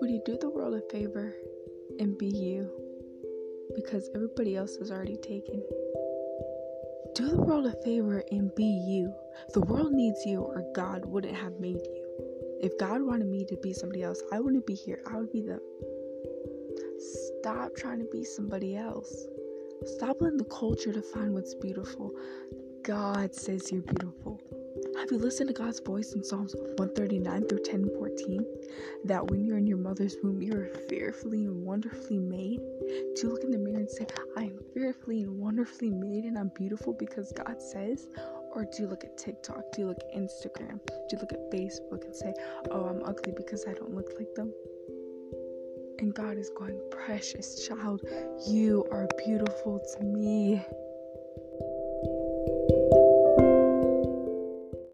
Would you do the world a favor and be you? Because everybody else is already taken. Do the world a favor and be you. The world needs you, or God wouldn't have made you. If God wanted me to be somebody else, I wouldn't be here. I would be them. Stop trying to be somebody else. Stop letting the culture define what's beautiful. God says you're beautiful. Have you listened to God's voice in Psalms 139 through 10 and 14? That when you're in your mother's womb, you are fearfully and wonderfully made? Do you look in the mirror and say, I am fearfully and wonderfully made and I'm beautiful because God says? Or do you look at TikTok? Do you look at Instagram? Do you look at Facebook and say, Oh, I'm ugly because I don't look like them? And God is going, Precious child, you are beautiful to me.